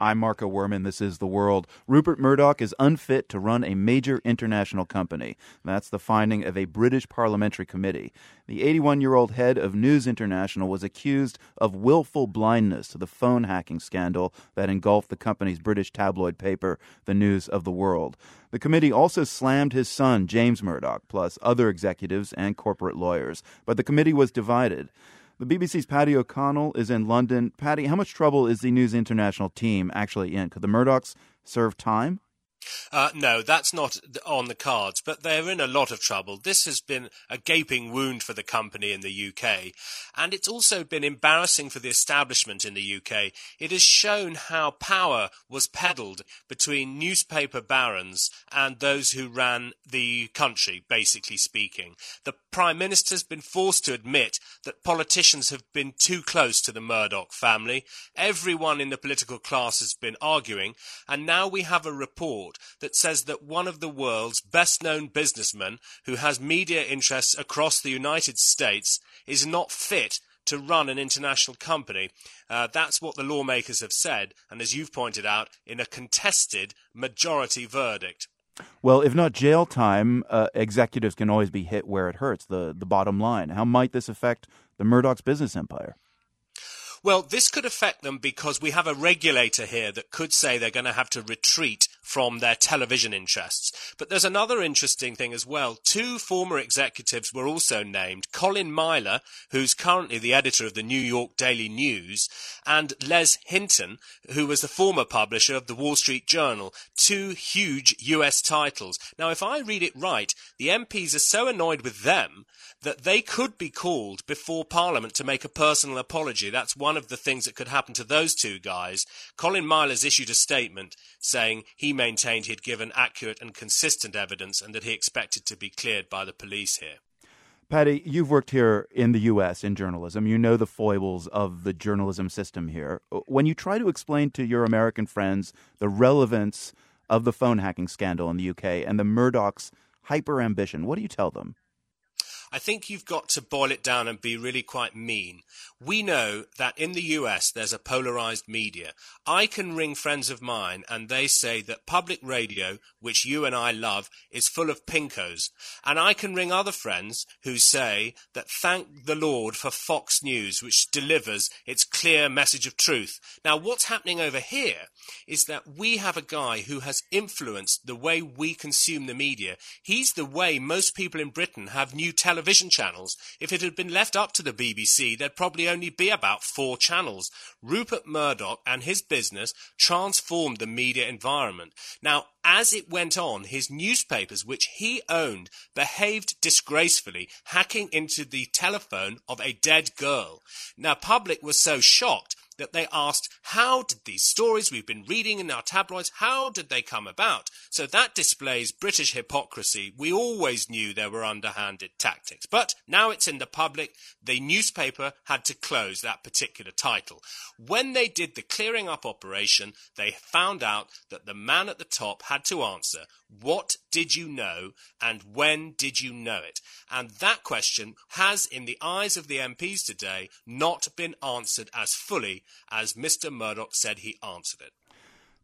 I'm Marco Werman. This is The World. Rupert Murdoch is unfit to run a major international company. That's the finding of a British parliamentary committee. The 81 year old head of News International was accused of willful blindness to the phone hacking scandal that engulfed the company's British tabloid paper, The News of the World. The committee also slammed his son, James Murdoch, plus other executives and corporate lawyers. But the committee was divided. The BBC's Paddy O'Connell is in London. Paddy, how much trouble is the News International team actually in? Could the Murdochs serve time? Uh, no, that's not on the cards, but they're in a lot of trouble. This has been a gaping wound for the company in the UK, and it's also been embarrassing for the establishment in the UK. It has shown how power was peddled between newspaper barons and those who ran the country, basically speaking. The Prime Minister's been forced to admit that politicians have been too close to the Murdoch family. Everyone in the political class has been arguing, and now we have a report that says that one of the world's best known businessmen who has media interests across the United States is not fit to run an international company. Uh, that's what the lawmakers have said, and as you've pointed out, in a contested majority verdict. Well, if not jail time, uh, executives can always be hit where it hurts, the, the bottom line. How might this affect the Murdoch's business empire? Well, this could affect them because we have a regulator here that could say they're going to have to retreat from their television interests. But there's another interesting thing as well. Two former executives were also named Colin Myler, who's currently the editor of the New York Daily News, and Les Hinton, who was the former publisher of the Wall Street Journal. Two huge US titles. Now, if I read it right, the MPs are so annoyed with them that they could be called before Parliament to make a personal apology. That's one of the things that could happen to those two guys. Colin Myler's issued a statement saying he maintained he had given accurate and consistent evidence and that he expected to be cleared by the police here. Paddy, you've worked here in the U.S. in journalism. You know the foibles of the journalism system here. When you try to explain to your American friends the relevance of the phone hacking scandal in the UK and the Murdochs' hyper ambition, what do you tell them? I think you've got to boil it down and be really quite mean. We know that in the US there's a polarized media. I can ring friends of mine and they say that public radio, which you and I love, is full of pinkos. And I can ring other friends who say that thank the Lord for Fox News, which delivers its clear message of truth. Now, what's happening over here is that we have a guy who has influenced the way we consume the media. He's the way most people in Britain have new television television channels. If it had been left up to the BBC, there'd probably only be about four channels. Rupert Murdoch and his business transformed the media environment. Now, as it went on, his newspapers, which he owned, behaved disgracefully, hacking into the telephone of a dead girl. Now, public was so shocked that they asked, how did these stories we've been reading in our tabloids, how did they come about? So that displays British hypocrisy. We always knew there were underhanded tactics. But now it's in the public, the newspaper had to close that particular title. When they did the clearing up operation, they found out that the man at the top had to answer, what did you know and when did you know it? And that question has, in the eyes of the MPs today, not been answered as fully as Mr. Murdoch said he answered it.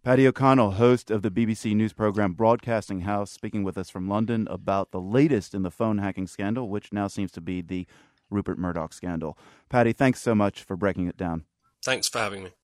Paddy O'Connell, host of the BBC news program Broadcasting House, speaking with us from London about the latest in the phone hacking scandal, which now seems to be the Rupert Murdoch scandal. Paddy, thanks so much for breaking it down. Thanks for having me.